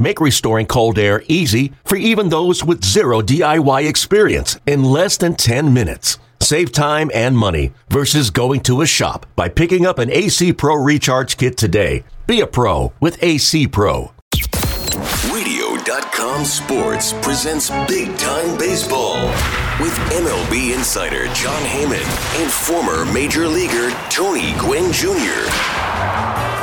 Make restoring cold air easy for even those with zero DIY experience in less than 10 minutes. Save time and money versus going to a shop by picking up an AC Pro Recharge Kit today. Be a pro with AC Pro. Radio.com Sports presents Big Time Baseball with MLB insider Jon Heyman and former major leaguer Tony Gwynn Jr.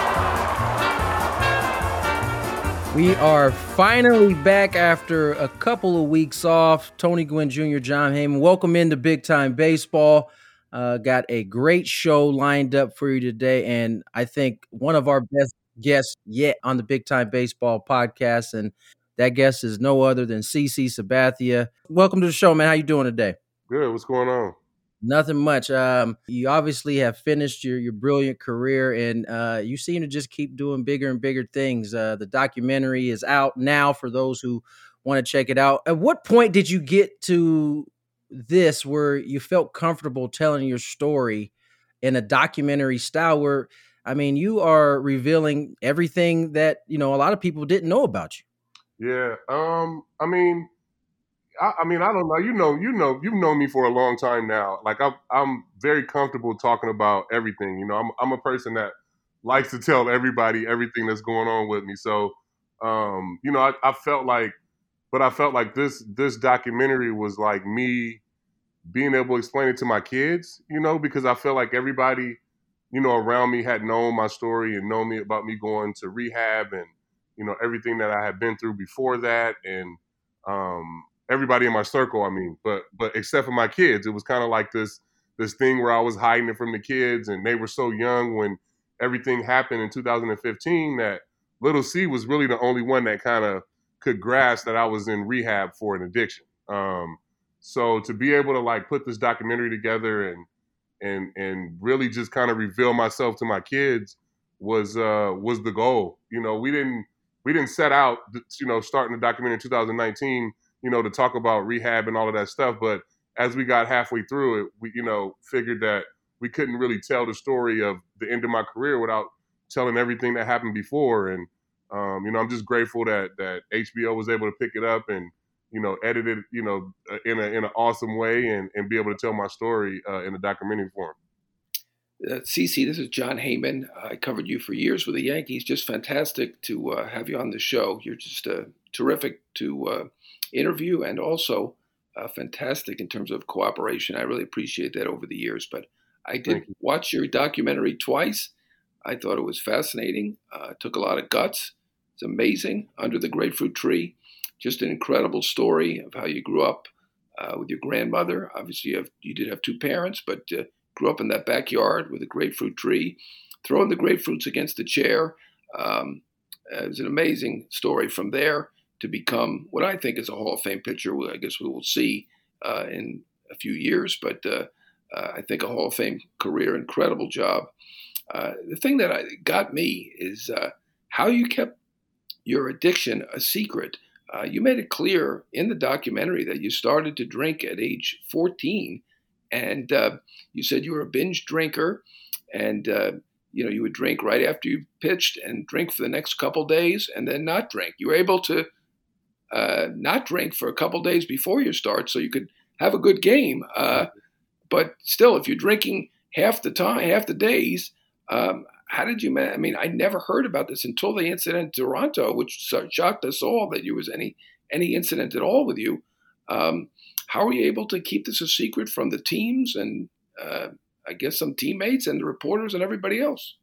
We are finally back after a couple of weeks off. Tony Gwynn Jr., Jon Heyman, welcome into Big Time Baseball. Uh, got a great show lined up for you today, and I think one of our best guests yet on the Big Time Baseball podcast, and that guest is no other than CC Sabathia. Welcome to the show, man. How you doing today? Good. What's going on? Nothing much. Um, you obviously have finished your your brilliant career, and uh, you seem to just keep doing bigger and bigger things. Uh, the documentary is out now for those who want to check it out. At what point did you get to this where you felt comfortable telling your story in a documentary style? Where I mean, you are revealing everything that you know a lot of people didn't know about you. Yeah. Um. I mean I, I, mean, I don't know. You know, you know, you've known me for a long time now. Like I'm, I'm very comfortable talking about everything. You know, I'm, I'm a person that likes to tell everybody everything that's going on with me. So, um, you know, I, I felt like, but I felt like this, this documentary was like me being able to explain it to my kids. You know, because I felt like everybody, you know, around me had known my story and known me about me going to rehab and, you know, everything that I had been through before that and. Um, everybody in my circle. I mean, but but except for my kids, it was kind of like this this thing where I was hiding it from the kids, and they were so young when everything happened in 2015 that little C was really the only one that kind of could grasp that I was in rehab for an addiction. Um, so to be able to like put this documentary together and and and really just kind of reveal myself to my kids was uh, was the goal. You know, we didn't we didn't set out, you know, starting the documentary in 2019 you know, to talk about rehab and all of that stuff. But as we got halfway through it, we, you know, figured that we couldn't really tell the story of the end of my career without telling everything that happened before. And, um, you know, I'm just grateful that, that HBO was able to pick it up and, you know, edit it, you know, uh, in a, in an awesome way and, and be able to tell my story uh, in a documentary form. Uh, CC, this is Jon Heyman. I covered you for years with the Yankees. Just fantastic to uh, have you on the show. You're just uh, terrific to uh, interview and also uh, fantastic in terms of cooperation. I really appreciate that over the years. But I did watch your documentary twice. I thought it was fascinating. Uh, took a lot of guts. It's amazing. Under the grapefruit tree, just an incredible story of how you grew up uh, with your grandmother. Obviously, you, have, you did have two parents, but uh, grew up in that backyard with a grapefruit tree, throwing the grapefruits against the chair. Um, it was an amazing story from there to become what I think is a Hall of Fame pitcher. I guess we will see uh, in a few years, but uh, uh, I think a Hall of Fame career, incredible job. Uh, the thing that I, got me is uh, how you kept your addiction a secret. Uh, you made it clear in the documentary that you started to drink at age 14, and you said you were a binge drinker, and you know you would drink right after you pitched and drink for the next couple days and then not drink you were able to uh, not drink for a couple days before you start so you could have a good game. Uh, but still, if you're drinking half the time, half the days, um, how did you? I mean, I never heard about this until the incident in Toronto, which shocked us all that there was any any incident at all with you. Um, how are you able to keep this a secret from the teams and uh, I guess some teammates and the reporters and everybody else?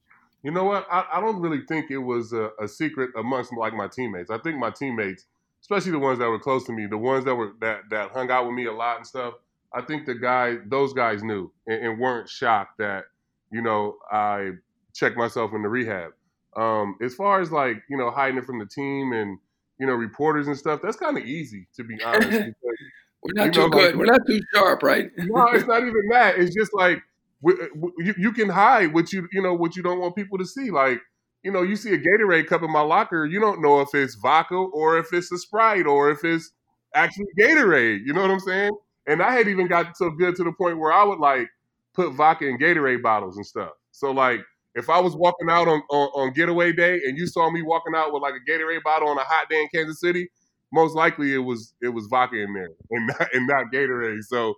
You know what? I, I don't really think it was a, a, secret amongst like my teammates. I think my teammates, especially the ones that were close to me, the ones that were that that hung out with me a lot and stuff. I think the guy, those guys knew and, and weren't shocked that you know I checked myself into rehab. Um, as far as like you know hiding it from the team and you know reporters and stuff, that's kind of easy to be honest. Because, We're not too know, good. Like, We're not too sharp, right? no, it's not even that. It's just like you, you can hide what you you know what you don't want people to see. Like you know, you see a Gatorade cup in my locker, you don't know if it's vodka or if it's a Sprite or if it's actually Gatorade. You know what I'm saying? And I had even got so good to the point where I would like put vodka in Gatorade bottles and stuff. So like if I was walking out on, on, on getaway day and you saw me walking out with like a Gatorade bottle on a hot day in Kansas City, most likely it was it was vodka in there and not, and not Gatorade. So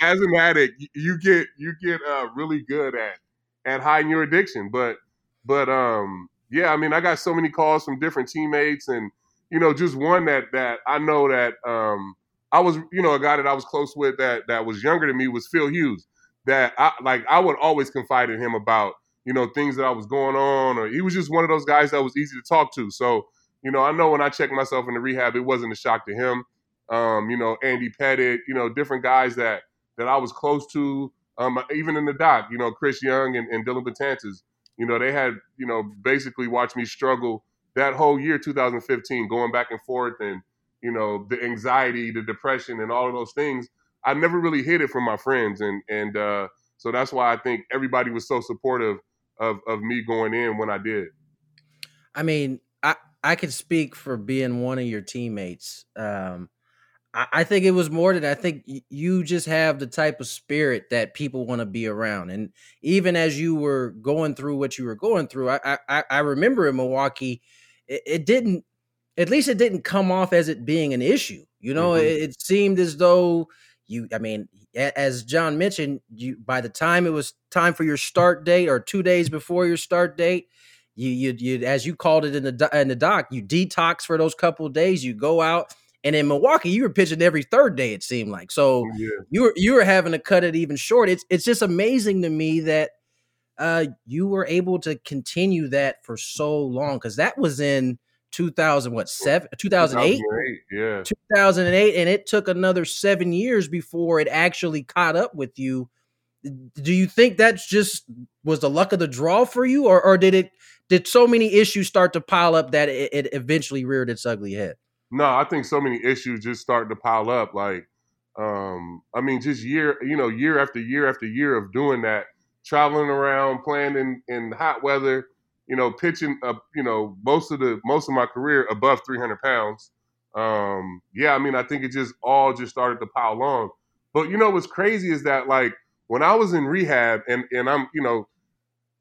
as an addict, you get you get uh, really good at at hiding your addiction. But but um yeah, I mean, I got so many calls from different teammates, and you know, just one that that I know that um I was you know a guy that I was close with that that was younger than me was Phil Hughes. That I like I would always confide in him about you know things that I was going on, or he was just one of those guys that was easy to talk to. So you know, I know when I checked myself in the rehab, it wasn't a shock to him. Um, you know, Andy Pettitte, you know, different guys that that I was close to, um, even in the doc, you know, Chris Young and, and Dellin Betances, you know, they had, you know, basically watched me struggle that whole year, 2015, going back and forth and, you know, the anxiety, the depression, and all of those things. I never really hid it from my friends. And, and, uh, so that's why I think everybody was so supportive of, of me going in when I did. I mean, I, I could speak for being one of your teammates. Um, I think it was more than I think you just have the type of spirit that people want to be around. And even as you were going through what you were going through, I I, I remember in Milwaukee, it, it, didn't, at least it didn't come off as it being an issue. You know, mm-hmm. it, it, seemed as though you, I mean, as Jon mentioned, you by the time it was time for your start date or two days before your start date, you you you as you called it in the in the doc, you detox for those couple days. You go out and in Milwaukee, you were pitching every third day. It seemed like so oh, yeah. you were you were having to cut it even short. It's it's just amazing to me that uh, you were able to continue that for so long because that was in 2000 what seven 2008 yeah 2008 and it took another seven years before it actually caught up with you do you think that's just was the luck of the draw for you or, or did it did so many issues start to pile up that it, it eventually reared its ugly head no, I think so many issues just starting to pile up. Like, um, I mean, just year, you know, year after year after year of doing that, traveling around, playing in, in hot weather, you know, pitching up, you know, most of the most of my career above 300 pounds. Um, yeah, I mean, I think it just all just started to pile on. But you know, what's crazy is that like when I was in rehab and and I'm, you know,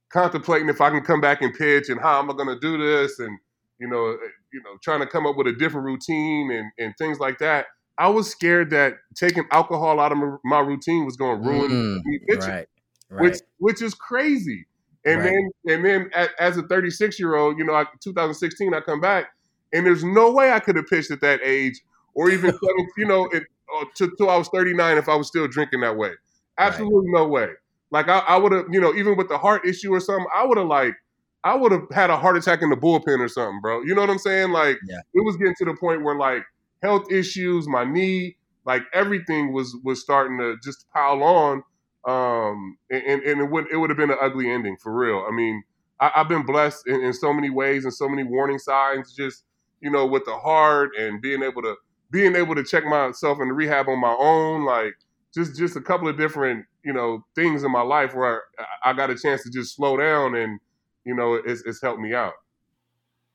contemplating if I can come back and pitch and how am I going to do this and you know, you know, trying to come up with a different routine and, and things like that. I was scared that taking alcohol out of my, routine was going to ruin mm, me pitching, right, right. which which is crazy. And right. then and then as a 36 year old, you know, I, 2016, I come back, and there's no way I could have pitched at that age, or even you know, it, uh, to, till I was 39 if I was still drinking that way. Absolutely no way. Like I, I would have, you know, even with the heart issue or something, I would have like I would have had a heart attack in the bullpen or something, bro. You know what I'm saying? Like yeah. it was getting to the point where like health issues, my knee, like everything was was starting to just pile on. Um, and, and it would it would have been an ugly ending for real. I mean, I, have been blessed in, in, so many ways and so many warning signs, just you know, with the heart and being able to being able to check myself in the rehab on my own, like just just a couple of different you know things in my life where I, I got a chance to just slow down and you know, it's, it's helped me out.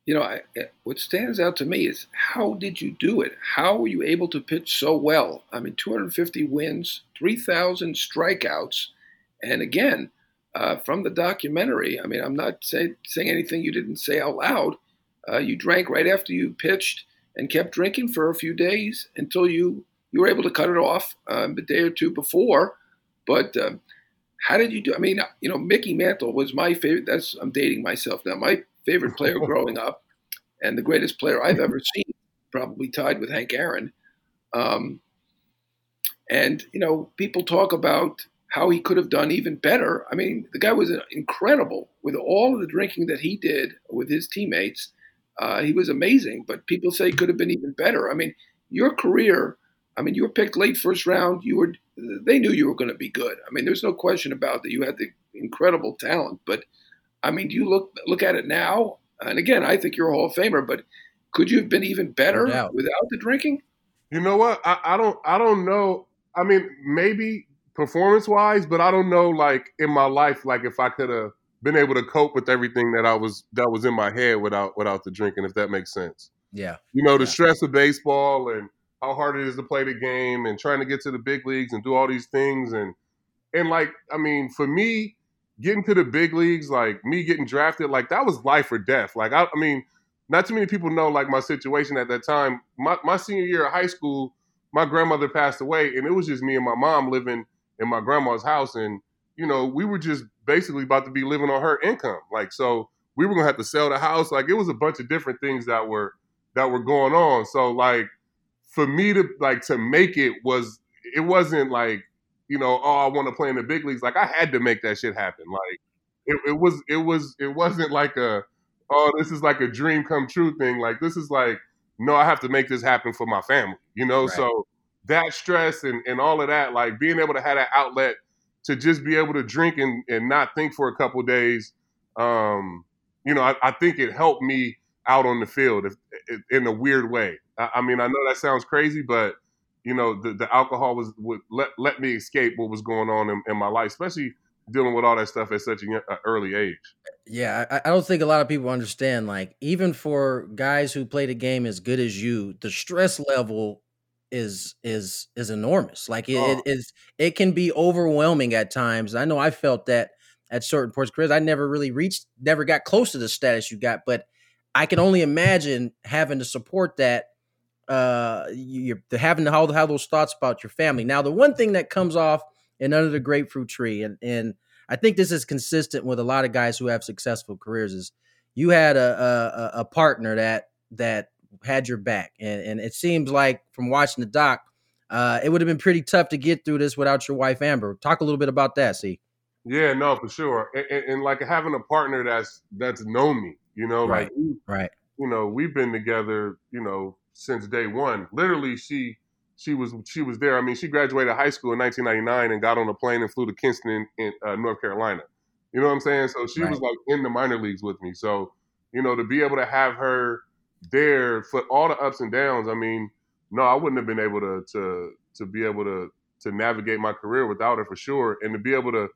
You know, I, what stands out to me is how did you do it? How were you able to pitch so well? I mean, 250 wins, 3,000 strikeouts, and again, uh, from the documentary, I mean, I'm not say, saying anything you didn't say out loud. Uh, you drank right after you pitched and kept drinking for a few days until you you were able to cut it off um, a day or two before. But um, how did you do? I mean, you know, Mickey Mantle was my favorite. That's I'm dating myself now. My favorite player growing up, and the greatest player I've ever seen, probably tied with Hank Aaron. Um, and you know, people talk about how he could have done even better. I mean, the guy was incredible with all of the drinking that he did with his teammates. Uh, he was amazing, but people say he could have been even better. I mean, your career. I mean, you were picked late first round. You were. They knew you were going to be good. I mean, there's no question about that. You had the incredible talent, but I mean, do you look look at it now? And again, I think you're a Hall of Famer, but could you have been even better no without the drinking? You know what? I, I don't. I don't know. I mean, maybe performance wise, but I don't know like in my life like if I could have been able to cope with everything that I was that was in my head without without the drinking, if that makes sense. Yeah. You know, the yeah. stress of baseball and how hard it is to play the game and trying to get to the big leagues and do all these things and and like I mean, for me, getting to the big leagues, like me getting drafted, like that was life or death. Like I, I mean, not too many people know like my situation at that time. My my senior year of high school, my grandmother passed away, and it was just me and my mom living in my grandma's house, and you know we were just basically about to be living on her income. Like so, we were gonna have to sell the house. Like it was a bunch of different things that were that were going on. So like for me to like to make it was it wasn't like you know oh I want to play in the big leagues. Like I had to make that shit happen. Like it, it was it was it wasn't like a oh this is like a dream come true thing. Like this is like no I have to make this happen for my family. You know right. so that stress and, and all of that, like being able to have that outlet to just be able to drink and, and not think for a couple days, um, you know, I, I, think it helped me out on the field if, if, in a weird way. I, I, mean, I know that sounds crazy, but you know, the, the alcohol was would let let me escape what was going on in, in my life, especially dealing with all that stuff at such an early age. Yeah, I, I, don't think a lot of people understand. Like, even for guys who play the game as good as you, the stress level is is is enormous. Like it, oh. it is it can be overwhelming at times. I know I felt that at certain points. Chris, I never really reached, never got close to the status you got, but I can only imagine having to support that. Uh, you're having to have, those thoughts about your family. Now, the one thing that comes off and under the grapefruit tree, and and I think this is consistent with a lot of guys who have successful careers, is you had a a, a partner that that had your back. And, and it seems like from watching the doc, uh, it would have been pretty tough to get through this without your wife Amber. Talk a little bit about that, see. Yeah, no, for sure. And, and, and like having a partner that's that's known me, you know, right, like we, right. You know, we've been together, you know, since day one. Literally, she she was she was there. I mean, she graduated high school in 1999 and got on a plane and flew to Kinston in uh, North Carolina. You know what I'm saying? So she right. was like in the minor leagues with me. So you know, to be able to have her there for all the ups and downs. I mean, no, I wouldn't have been able to to to be able to to navigate my career without her for sure, and to be able to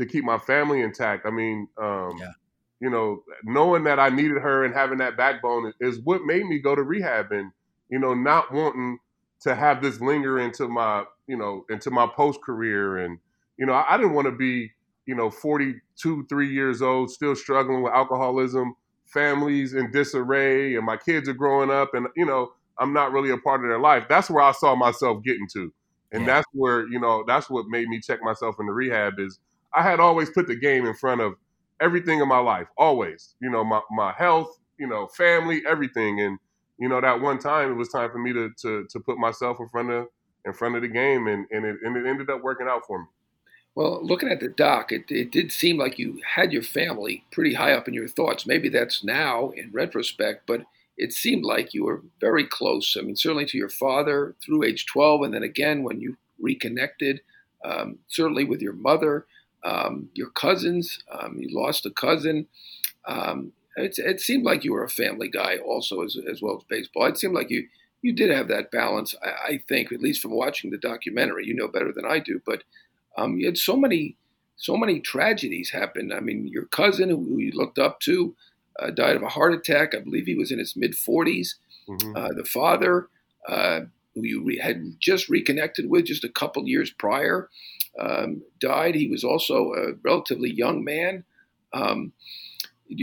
to keep my family intact. I mean, um, yeah. you know, knowing that I needed her and having that backbone is what made me go to rehab, and you know, not wanting to have this linger into my you know into my post career, and you know, I, I didn't want to be you know 42 three years old still struggling with alcoholism families in disarray and my kids are growing up and you know i'm not really a part of their life that's where i saw myself getting to and yeah. that's where you know that's what made me check myself into rehab is i had always put the game in front of everything in my life always you know my, my health you know family everything and you know that one time it was time for me to to, to put myself in front of in front of the game and, and it, and it ended up working out for me well, looking at the doc, it, it did seem like you had your family pretty high up in your thoughts. Maybe that's now in retrospect, but it seemed like you were very close. I mean, certainly to your father through age 12, and then again when you reconnected, um, certainly with your mother, um, your cousins. Um, you lost a cousin. Um, it, it, seemed like you were a family guy also, as, as well as baseball. It seemed like you you did have that balance. I, I think, at least from watching the documentary, you know better than I do, but um, you had so many, so many tragedies happen. I mean, your cousin, who you looked up to, uh, died of a heart attack. I believe he was in his mid 40s. Mm-hmm. Uh, the father, uh, who you re- had just reconnected with just a couple years prior, um, died. He was also a relatively young man. Um,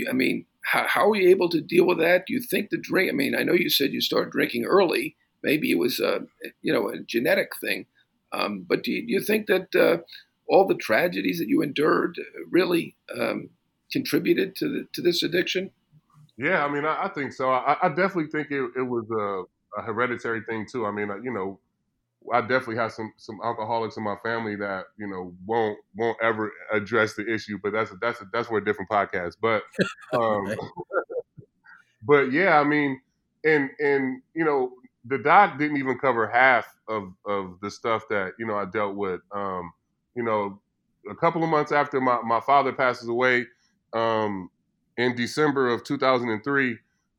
I mean, how, how, were you able to deal with that? Do you think the drink? I mean, I know you said you started drinking early. Maybe it was a, you know, a genetic thing. Um, but do you, do you, think that uh, all the tragedies that you endured really um, contributed to the, to this addiction? Yeah, I mean, I, I think so. I, I, definitely think it, it was a, a, hereditary thing too. I mean, you know, I definitely have some some alcoholics in my family that you know won't won't ever address the issue, but that's a, that's a, that's for a different podcast. But um, but yeah, I mean, and and you know, the doc didn't even cover half of of the stuff that you know I dealt with. Um, you know, a couple of months after my my father passes away, um, in December of 2003,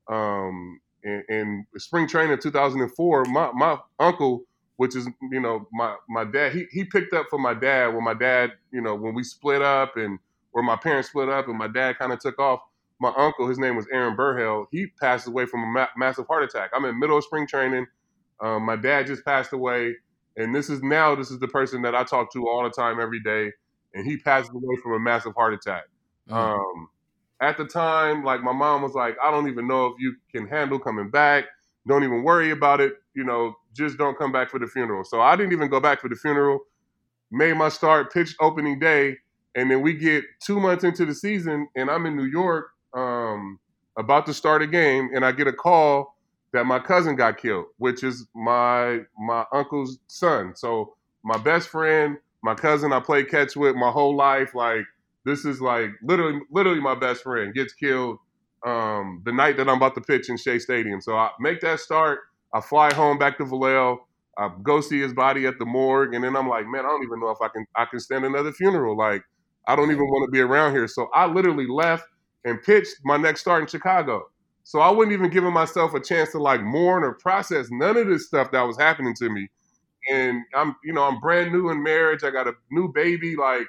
um, in, in spring training of 2004, my my uncle which is you know my my dad he he picked up for my dad when my dad you know when we split up and or my parents split up and my dad kind of took off my uncle his name was aaron burhell he passed away from a ma- massive heart attack. I'm in middle of spring training. Um, my dad just passed away and this is now this is the person that i talk to all the time every day and he passed away from a massive heart attack. Mm. um, at the time like my mom was like i don't even know if you can handle coming back. Don't even worry about it you know just don't come back for the funeral. So I didn't even go back for the funeral. Made my start, pitched opening day, and then we get two months into the season, and I'm in New York, um, about to start a game, and I get a call that my cousin got killed, which is my my uncle's son. So my best friend, my cousin, I played catch with my whole life. Like this is like literally literally my best friend gets killed um, the night that I'm about to pitch in Shea Stadium. So I make that start I fly home back to Vallejo. I go see his body at the morgue, and then I'm like, man, I don't even know if I can I can stand another funeral. Like, I don't even want to be around here. So I literally left and pitched my next start in Chicago. So I wouldn't even giving myself a chance to like mourn or process none of this stuff that was happening to me. And I'm, you know, I'm brand new in marriage. I got a new baby, like,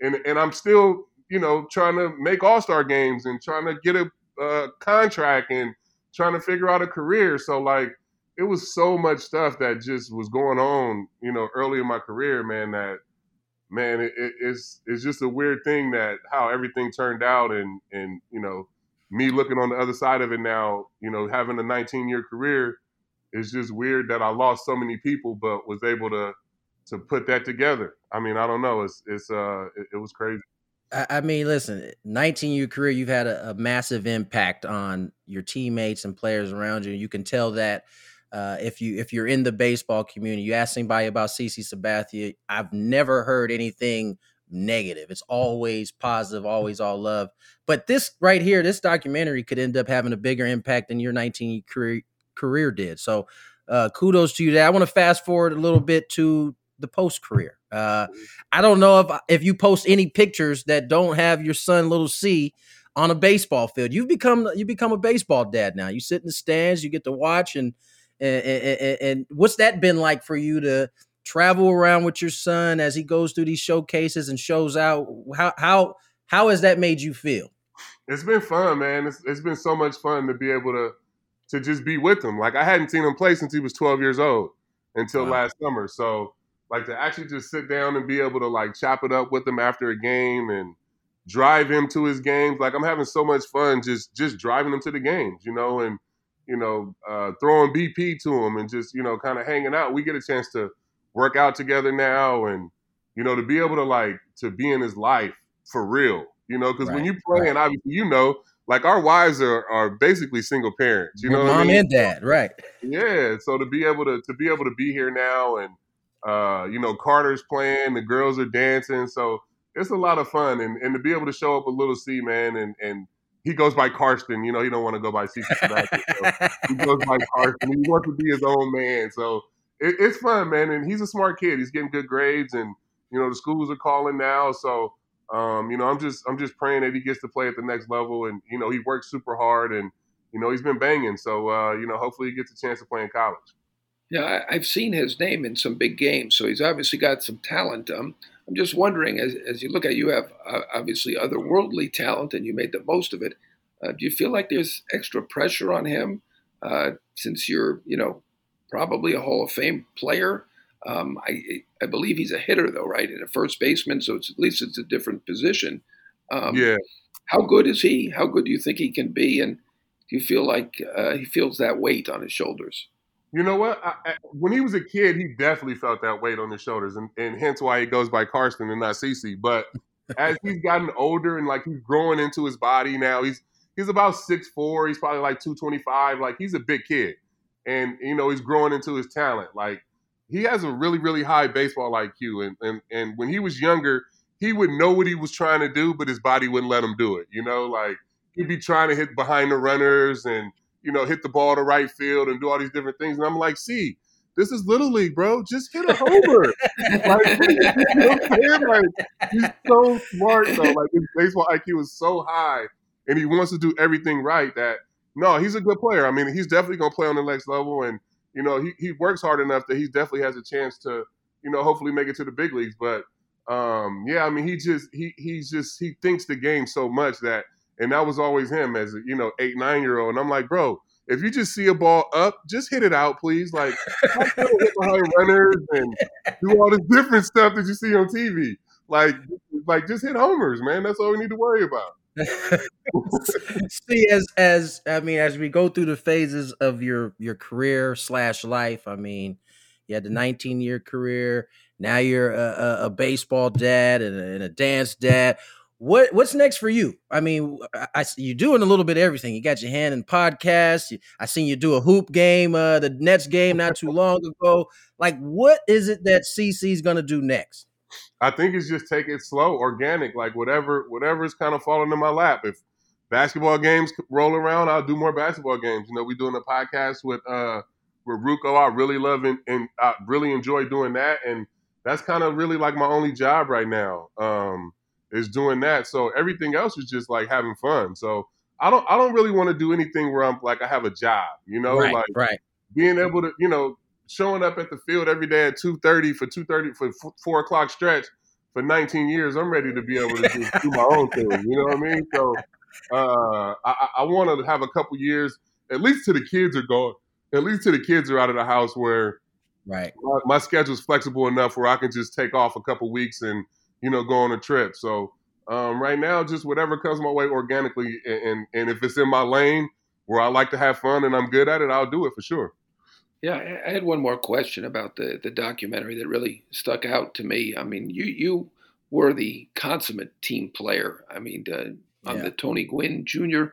and and I'm still, you know, trying to make All Star games and trying to get a, a contract and trying to figure out a career. So like, it was so much stuff that just was going on, you know, early in my career, man. That man, it, it, it's it's just a weird thing that how everything turned out, and and you know, me looking on the other side of it now, you know, having a 19 year career, it's just weird that I lost so many people, but was able to to put that together. I mean, I don't know, it's it's uh, it, it was crazy. I mean, listen, 19 year career, you've had a, a massive impact on your teammates and players around you. You can tell that uh, if you if you're in the baseball community, you ask anybody about CC Sabathia, I've never heard anything negative. It's always positive, always all love. But this right here, this documentary could end up having a bigger impact than your 19 career career did. So uh, kudos to you. That I want to fast forward a little bit to the post career. Uh. I don't know if if you post any pictures that don't have your son, little C, on a baseball field. You've become you become a baseball dad now. You sit in the stands, you get to watch and and, and, and what's that been like for you to travel around with your son as he goes through these showcases and shows out? How how how has that made you feel? It's been fun, man. It's, it's been so much fun to be able to to just be with him. Like I hadn't seen him play since he was 12 years old until wow. last summer. So like to actually just sit down and be able to like chop it up with him after a game and drive him to his games. Like I'm having so much fun just just driving him to the games, you know, and you know, uh, throwing BP to him and just, you know, kind of hanging out. We get a chance to work out together now and, you know, to be able to like, to be in his life for real, you know, because right, when you play, right. and obviously, you know, like our wives are, are basically single parents, you know, mom I mean? and dad, right? Yeah. So to be able to, to be able to be here now and, uh, you know, Carter's playing, the girls are dancing. So it's a lot of fun. And, and to be able to show up a little C man and, and, he goes by Carsten. You know, he don't want to go by Secret so he goes by Carsten. He wants to be his own man. So it, it's fun, man. And he's a smart kid. He's getting good grades, and you know the schools are calling now. So um, you know, I'm just I'm just praying that he gets to play at the next level. And you know, he works super hard, and you know he's been banging. So uh, you know, hopefully he gets a chance to play in college. Yeah, I've seen his name in some big games, so he's obviously got some talent. Um, I'm just wondering, as, as you look at, you have uh, obviously otherworldly talent, and you made the most of it. Uh, do you feel like there's extra pressure on him uh, since you're, you know, probably a Hall of Fame player? Um, I, I believe he's a hitter, though, right? And a first baseman, so it's at least it's a different position. Um, yeah. How good is he? How good do you think he can be? And do you feel like uh, he feels that weight on his shoulders? You know what? I, I, when he was a kid, he definitely felt that weight on his shoulders, and, and hence why he goes by Carsten and not CC. But as he's gotten older and like he's growing into his body now, he's he's about six four. He's probably like two twenty five. Like he's a big kid, and you know he's growing into his talent. Like he has a really really high baseball IQ, and and and when he was younger, he would know what he was trying to do, but his body wouldn't let him do it. You know, like he'd be trying to hit behind the runners and you know hit the ball to right field and do all these different things, and I'm like, see. This is little league, bro. Just hit a homer. like, like, he's so smart though. Like his baseball IQ is so high, and he wants to do everything right. That no, he's a good player. I mean, he's definitely gonna play on the next level, and you know, he, he works hard enough that he definitely has a chance to, you know, hopefully make it to the big leagues. But um, yeah, I mean, he just he he's just he thinks the game so much that, and that was always him as a you know eight nine year old. And I'm like, bro, if you just see a ball up, just hit it out, please. Like, hit behind runners and do all this different stuff that you see on TV. Like, like just hit homers, man. That's all we need to worry about. See, as as I mean, as we go through the phases of your your career slash life, I mean, you had the 19 year career. Now you're a, a, a baseball dad and a, and a, dance dad. What what's next for you? I mean, I, I you're doing a little bit of everything. You got your hand in podcasts. I seen you do a hoop game, uh, the Nets game not too long ago. Like, what is it that CC's gonna do next? I think it's just take it slow, organic, like whatever whatever is kind of falling in my lap. If basketball games roll around, I'll do more basketball games. You know, we're doing a podcast with uh with Ruocco. I really love and, and I really enjoy doing that, and that's kind of really like my only job right now. Um, is doing that. So everything else is just like having fun. So I don't I don't really want to do anything where I'm like I have a job. You know, right, like right. being able to you know showing up at the field every day at two thirty for two thirty for four o'clock stretch for 19 years. I'm ready to be able to do, do my own thing. You know what I mean? So uh, I, I want to have a couple years, at least to the kids are gone, at least to the kids are out of the house, where right my, my schedule's flexible enough where I can just take off a couple weeks and you know go on a trip. So um, right now, just whatever comes my way organically, and, and and if it's in my lane where I like to have fun and I'm good at it, I'll do it for sure. Yeah, I had one more question about the the documentary that really stuck out to me. I mean, you you were the consummate team player. I mean, uh, on yeah. the Tony Gwynn Jr.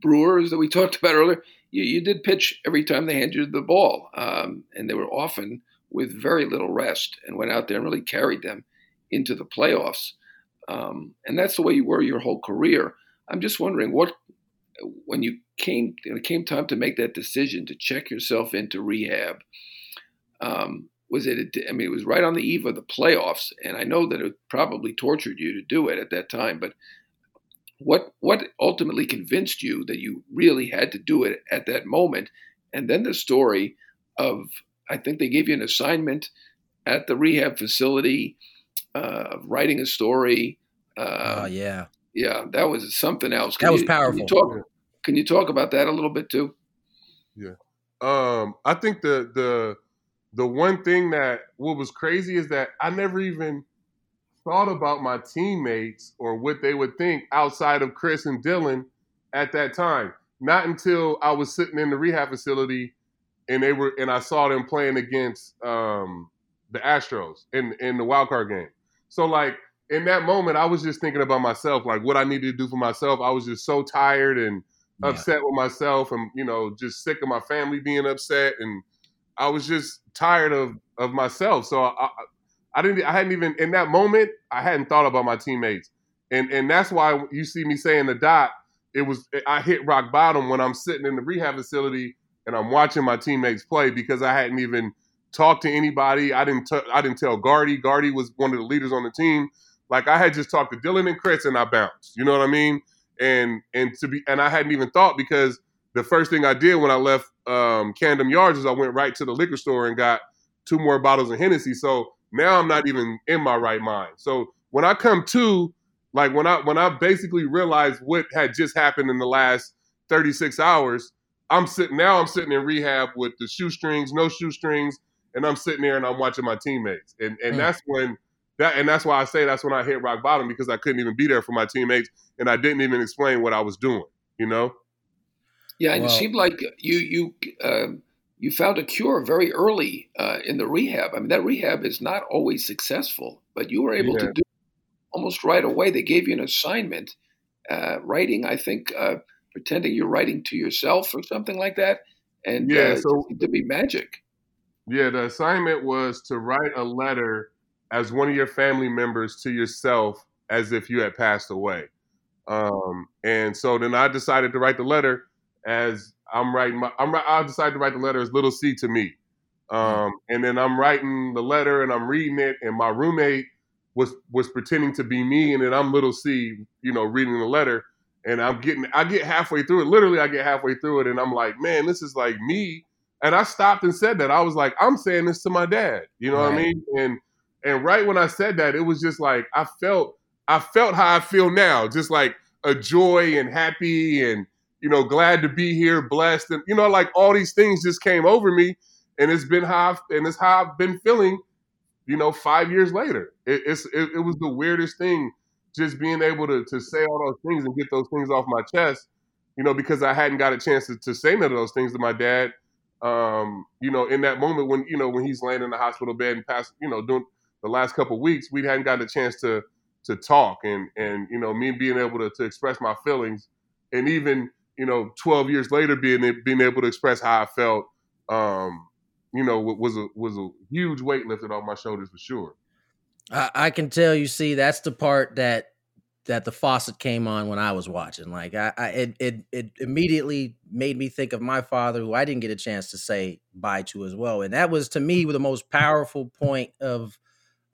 Brewers that we talked about earlier, you, you did pitch every time they handed you the ball, um, and they were often with very little rest, and went out there and really carried them into the playoffs. Um, and that's the way you were your whole career. I'm just wondering what when you came when it came time to make that decision to check yourself into rehab, um, was it? I mean, it was right on the eve of the playoffs, and I know that it probably tortured you to do it at that time. But what what ultimately convinced you that you really had to do it at that moment? And then the story of I think they gave you an assignment at the rehab facility uh, writing a story. Uh, oh yeah, yeah, that was something else. Can that was you, powerful. Can you, talk, can you talk about that a little bit too? Yeah, um, I think the the the one thing that what was crazy is that I never even thought about my teammates or what they would think outside of Chris and Dellin at that time. Not until I was sitting in the rehab facility and they were and I saw them playing against um, the Astros in in the wild card game. So like in that moment, I was just thinking about myself, like what I needed to do for myself. I was just so tired and yeah. upset with myself, and you know, just sick of my family being upset, and I was just tired of of myself. So I, I didn't, I hadn't even in that moment, I hadn't thought about my teammates, and and that's why you see me saying the dot. It was I hit rock bottom when I'm sitting in the rehab facility and I'm watching my teammates play because I hadn't even talked to anybody. I didn't t- I didn't tell Gardy. Gardy was one of the leaders on the team. Like I had just talked to Dellin and Chris and I bounced. You know what I mean? And and to be and I hadn't even thought because the first thing I did when I left um, Camden Yards is I went right to the liquor store and got two more bottles of Hennessy. So now I'm not even in my right mind. So when I come to, like when I when I basically realized what had just happened in the last 36 hours, I'm sitting now I'm sitting in rehab with the shoestrings, no shoestrings, and I'm sitting there and I'm watching my teammates. And and mm. that's when that and that's why I say that's when I hit rock bottom because I couldn't even be there for my teammates and I didn't even explain what I was doing. You know. Yeah, and it seemed like you you uh, you found a cure very early uh, in the rehab. I mean, that rehab is not always successful, but you were able yeah. to do almost right away. They gave you an assignment, uh, writing. I think uh, pretending you're writing to yourself or something like that, and yeah, uh, so to be magic. Yeah, the assignment was to write a letter as one of your family members to yourself as if you had passed away. Um, and so then I decided to write the letter as I'm writing my, I'm, I decided to write the letter as little C to me. Um, and then I'm writing the letter and I'm reading it, and my roommate was was pretending to be me, and then I'm little C, you know, reading the letter, and I'm getting, I get halfway through it. Literally, I get halfway through it, and I'm like, man, this is like me. And I stopped and said that. I was like, I'm saying this to my dad. You know right. what I mean? And and right when I said that, it was just like I felt I felt how I feel now, just like a joy and happy and you know glad to be here, blessed, and you know like all these things just came over me, and it's been how I've, and it's how I've been feeling, you know, five years later. It, it's it, it was the weirdest thing, just being able to to say all those things and get those things off my chest, you know, because I hadn't got a chance to, to say none of those things to my dad. Um, you know, in that moment when you know when he's laying in the hospital bed and past, you know, doing the last couple weeks, we hadn't gotten a chance to to talk and and you know me being able to, to express my feelings and even you know 12 years later being being able to express how I felt um, you know was a was a huge weight lifted off my shoulders for sure. I, I can tell you see that's the part that that the faucet came on when I was watching. Like I, I, it, it, it immediately made me think of my father, who I didn't get a chance to say bye to as well, and that was to me the most powerful point of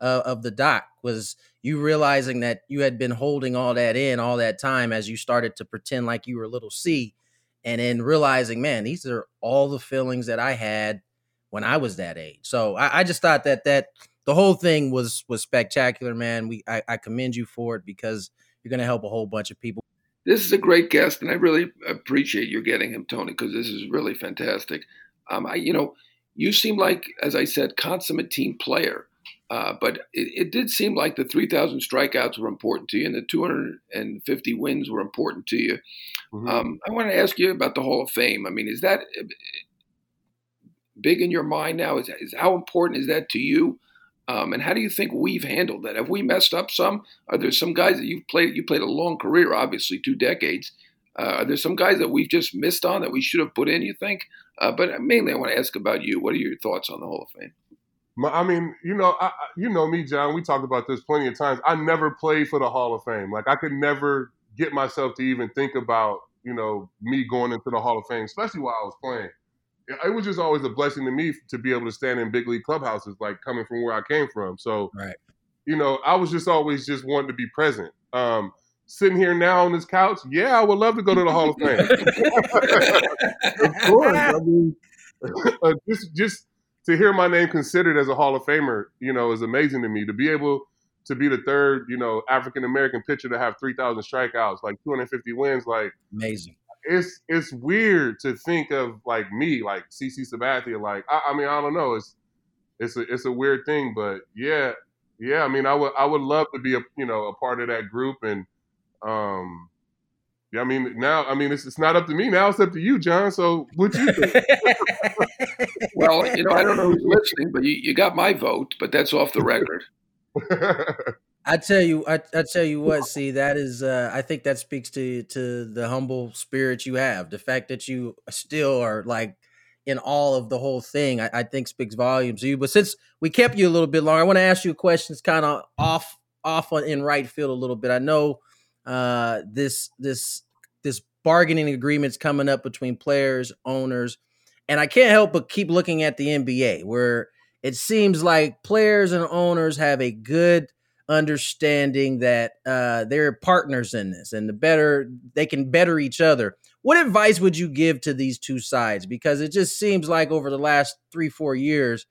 uh, of the doc was you realizing that you had been holding all that in all that time as you started to pretend like you were little C, and then realizing, man, these are all the feelings that I had when I was that age. So I, I just thought that that the whole thing was was spectacular, man. We I, I commend you for it because you're going to help a whole bunch of people. This is a great guest, and I really appreciate you getting him, Tony, because this is really fantastic. Um, I, you know, you seem like, as I said, consummate team player. Uh, but it, it, did seem like the 3,000 strikeouts were important to you and the 250 wins were important to you. Mm-hmm. Um, I want to ask you about the Hall of Fame. I mean, is that uh, big in your mind now? Is, is how important is that to you? Um, and how do you think we've handled that? Have we messed up some? Are there some guys that you've played? You played a long career, obviously, two decades. Uh, are there some guys that we've just missed on that we should have put in? You think? Uh, but mainly, I want to ask about you. What are your thoughts on the Hall of Fame? I mean, you know, I, you know me, Jon. We talked about this plenty of times. I never played for the Hall of Fame. Like I could never get myself to even think about, you know, me going into the Hall of Fame, especially while I was playing. It was just always a blessing to me to be able to stand in big league clubhouses, like coming from where I came from. So, right. you know, I was just always just wanting to be present. Um, sitting here now on this couch, yeah, I would love to go to the Hall of Fame. of course. I mean, uh, just just to hear my name considered as a Hall of Famer, you know, is amazing to me. To be able to be the third, you know, African American pitcher to have 3,000 strikeouts, like 250 wins, like amazing. It's it's weird to think of like me, like CC Sabathia. Like I, I mean, I don't know. It's it's a it's a weird thing, but yeah, yeah. I mean, I would I would love to be a you know a part of that group and um yeah, I mean now. I mean it's, it's not up to me now. It's up to you, Jon. So what you think? well, you know, I don't know who's listening, but you, you got my vote. But that's off the record. I tell you, I, I tell you what. See, that is, uh, I think that speaks to to the humble spirit you have. The fact that you still are like in all of the whole thing, I, I think speaks volumes to you. But since we kept you a little bit longer, I want to ask you a question. It's kind of off off on, in right field a little bit. I know uh, this this this bargaining agreements coming up between players, owners, and I can't help but keep looking at the NBA where it seems like players and owners have a good understanding that uh, they're partners in this, and the better they can better each other. What advice would you give to these two sides? Because it just seems like over the last three, four years,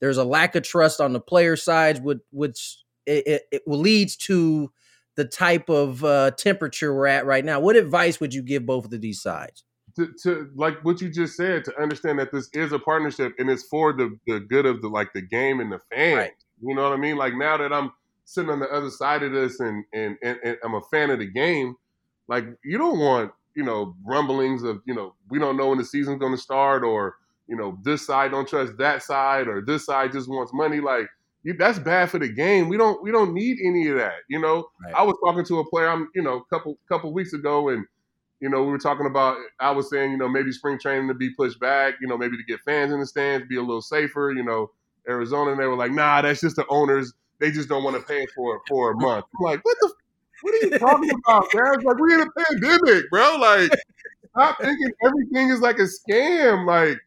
there's a lack of trust on the player sides, which, which it, it, it leads to the type of uh, temperature we're at right now. What advice would you give both of these sides? To, to, like what you just said, to understand that this is a partnership and it's for the, the good of the like the game and the fans. Right. You know what I mean? Like now that I'm sitting on the other side of this and, and and, and I'm a fan of the game, like you don't want you know rumblings of you know we don't know when the season's going to start or you know this side don't trust that side or this side just wants money. Like you, that's bad for the game. We don't we don't need any of that. You know, right. I was talking to a player, I'm you know, a couple couple weeks ago, and You know, we were talking about. I was saying, you know, maybe spring training to be pushed back. You know, maybe to get fans in the stands, be a little safer. You know, Arizona, and they were like, nah, that's just the owners. They just don't want to pay for it for a month. I'm like, what the? What are you talking about, man? It's like we're in a pandemic, bro. Like, stop thinking everything is like a scam. Like,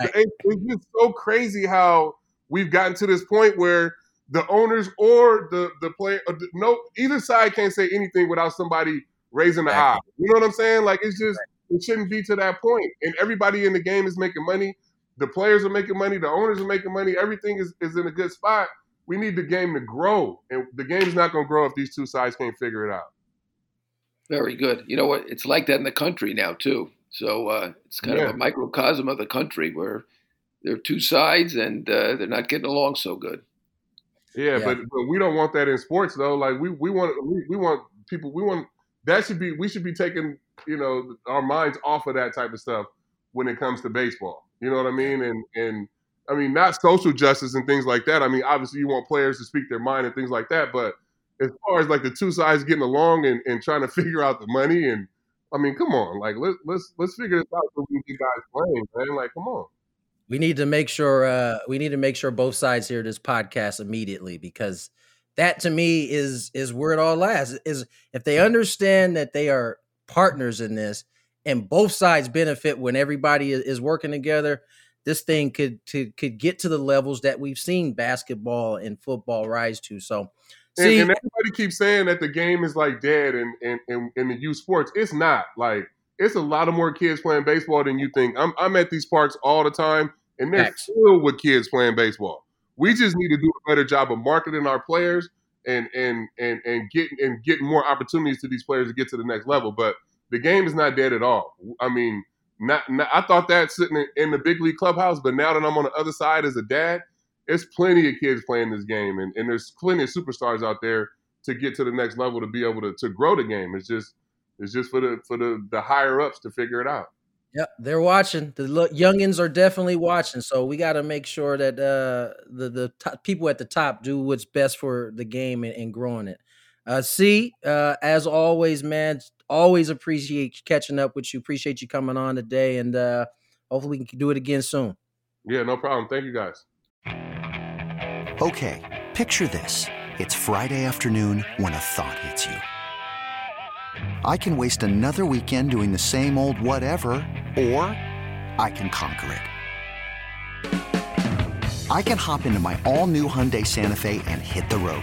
right. it, it's just so crazy how we've gotten to this point where the owners or the the player, uh, no, either side can't say anything without somebody raising the eye. You know what I'm saying? Like, it's just it shouldn't be to that point. And everybody in the game is making money. The players are making money. The owners are making money. Everything is, is in a good spot. We need the game to grow, and the game's not going to grow if these two sides can't figure it out. Very good. You know what? It's like that in the country now too. So uh, it's kind yeah. of a microcosm of the country where there are two sides and uh, they're not getting along so good. Yeah, yeah. But, but we don't want that in sports though. Like we, we want we, we want people we want that should be we should be taking you know our minds off of that type of stuff when it comes to baseball. You know what I mean? And and I mean not social justice and things like that. I mean obviously you want players to speak their mind and things like that, but as far as like the two sides getting along and, and trying to figure out the money and I mean, come on, like let's let's let's figure this out so we can get guys playing, man. Like, come on. We need to make sure uh we need to make sure both sides hear this podcast immediately because that to me is is where it all lies. Is if they understand that they are partners in this and both sides benefit when everybody is working together, this thing could to, could get to the levels that we've seen basketball and football rise to. So See, and, and, everybody keeps saying that the game is like dead and in, in, in, the youth sports. It's not. Like it's a lot of more kids playing baseball than you think. I'm, I'm at these parks all the time, and they're filled with kids playing baseball. We just need to do a better job of marketing our players and and and and getting and getting more opportunities to these players to get to the next level. But the game is not dead at all. I mean, not, not I thought that sitting in, the big league clubhouse, but now that I'm on the other side as a dad, there's plenty of kids playing this game, and, and there's plenty of superstars out there to get to the next level to be able to, to grow the game. It's just it's just for the for the the higher ups to figure it out. Yep, they're watching. The youngins are definitely watching. So we got to make sure that uh, the the top, people at the top do what's best for the game and, and growing it. Uh, CC, uh, as always, man, always appreciate catching up with you. Appreciate you coming on today, and uh, hopefully we can do it again soon. Yeah, no problem. Thank you, guys. Okay, picture this: it's Friday afternoon when a thought hits you. I can waste another weekend doing the same old whatever, or I can conquer it. I can hop into my all-new Hyundai Santa Fe and hit the road.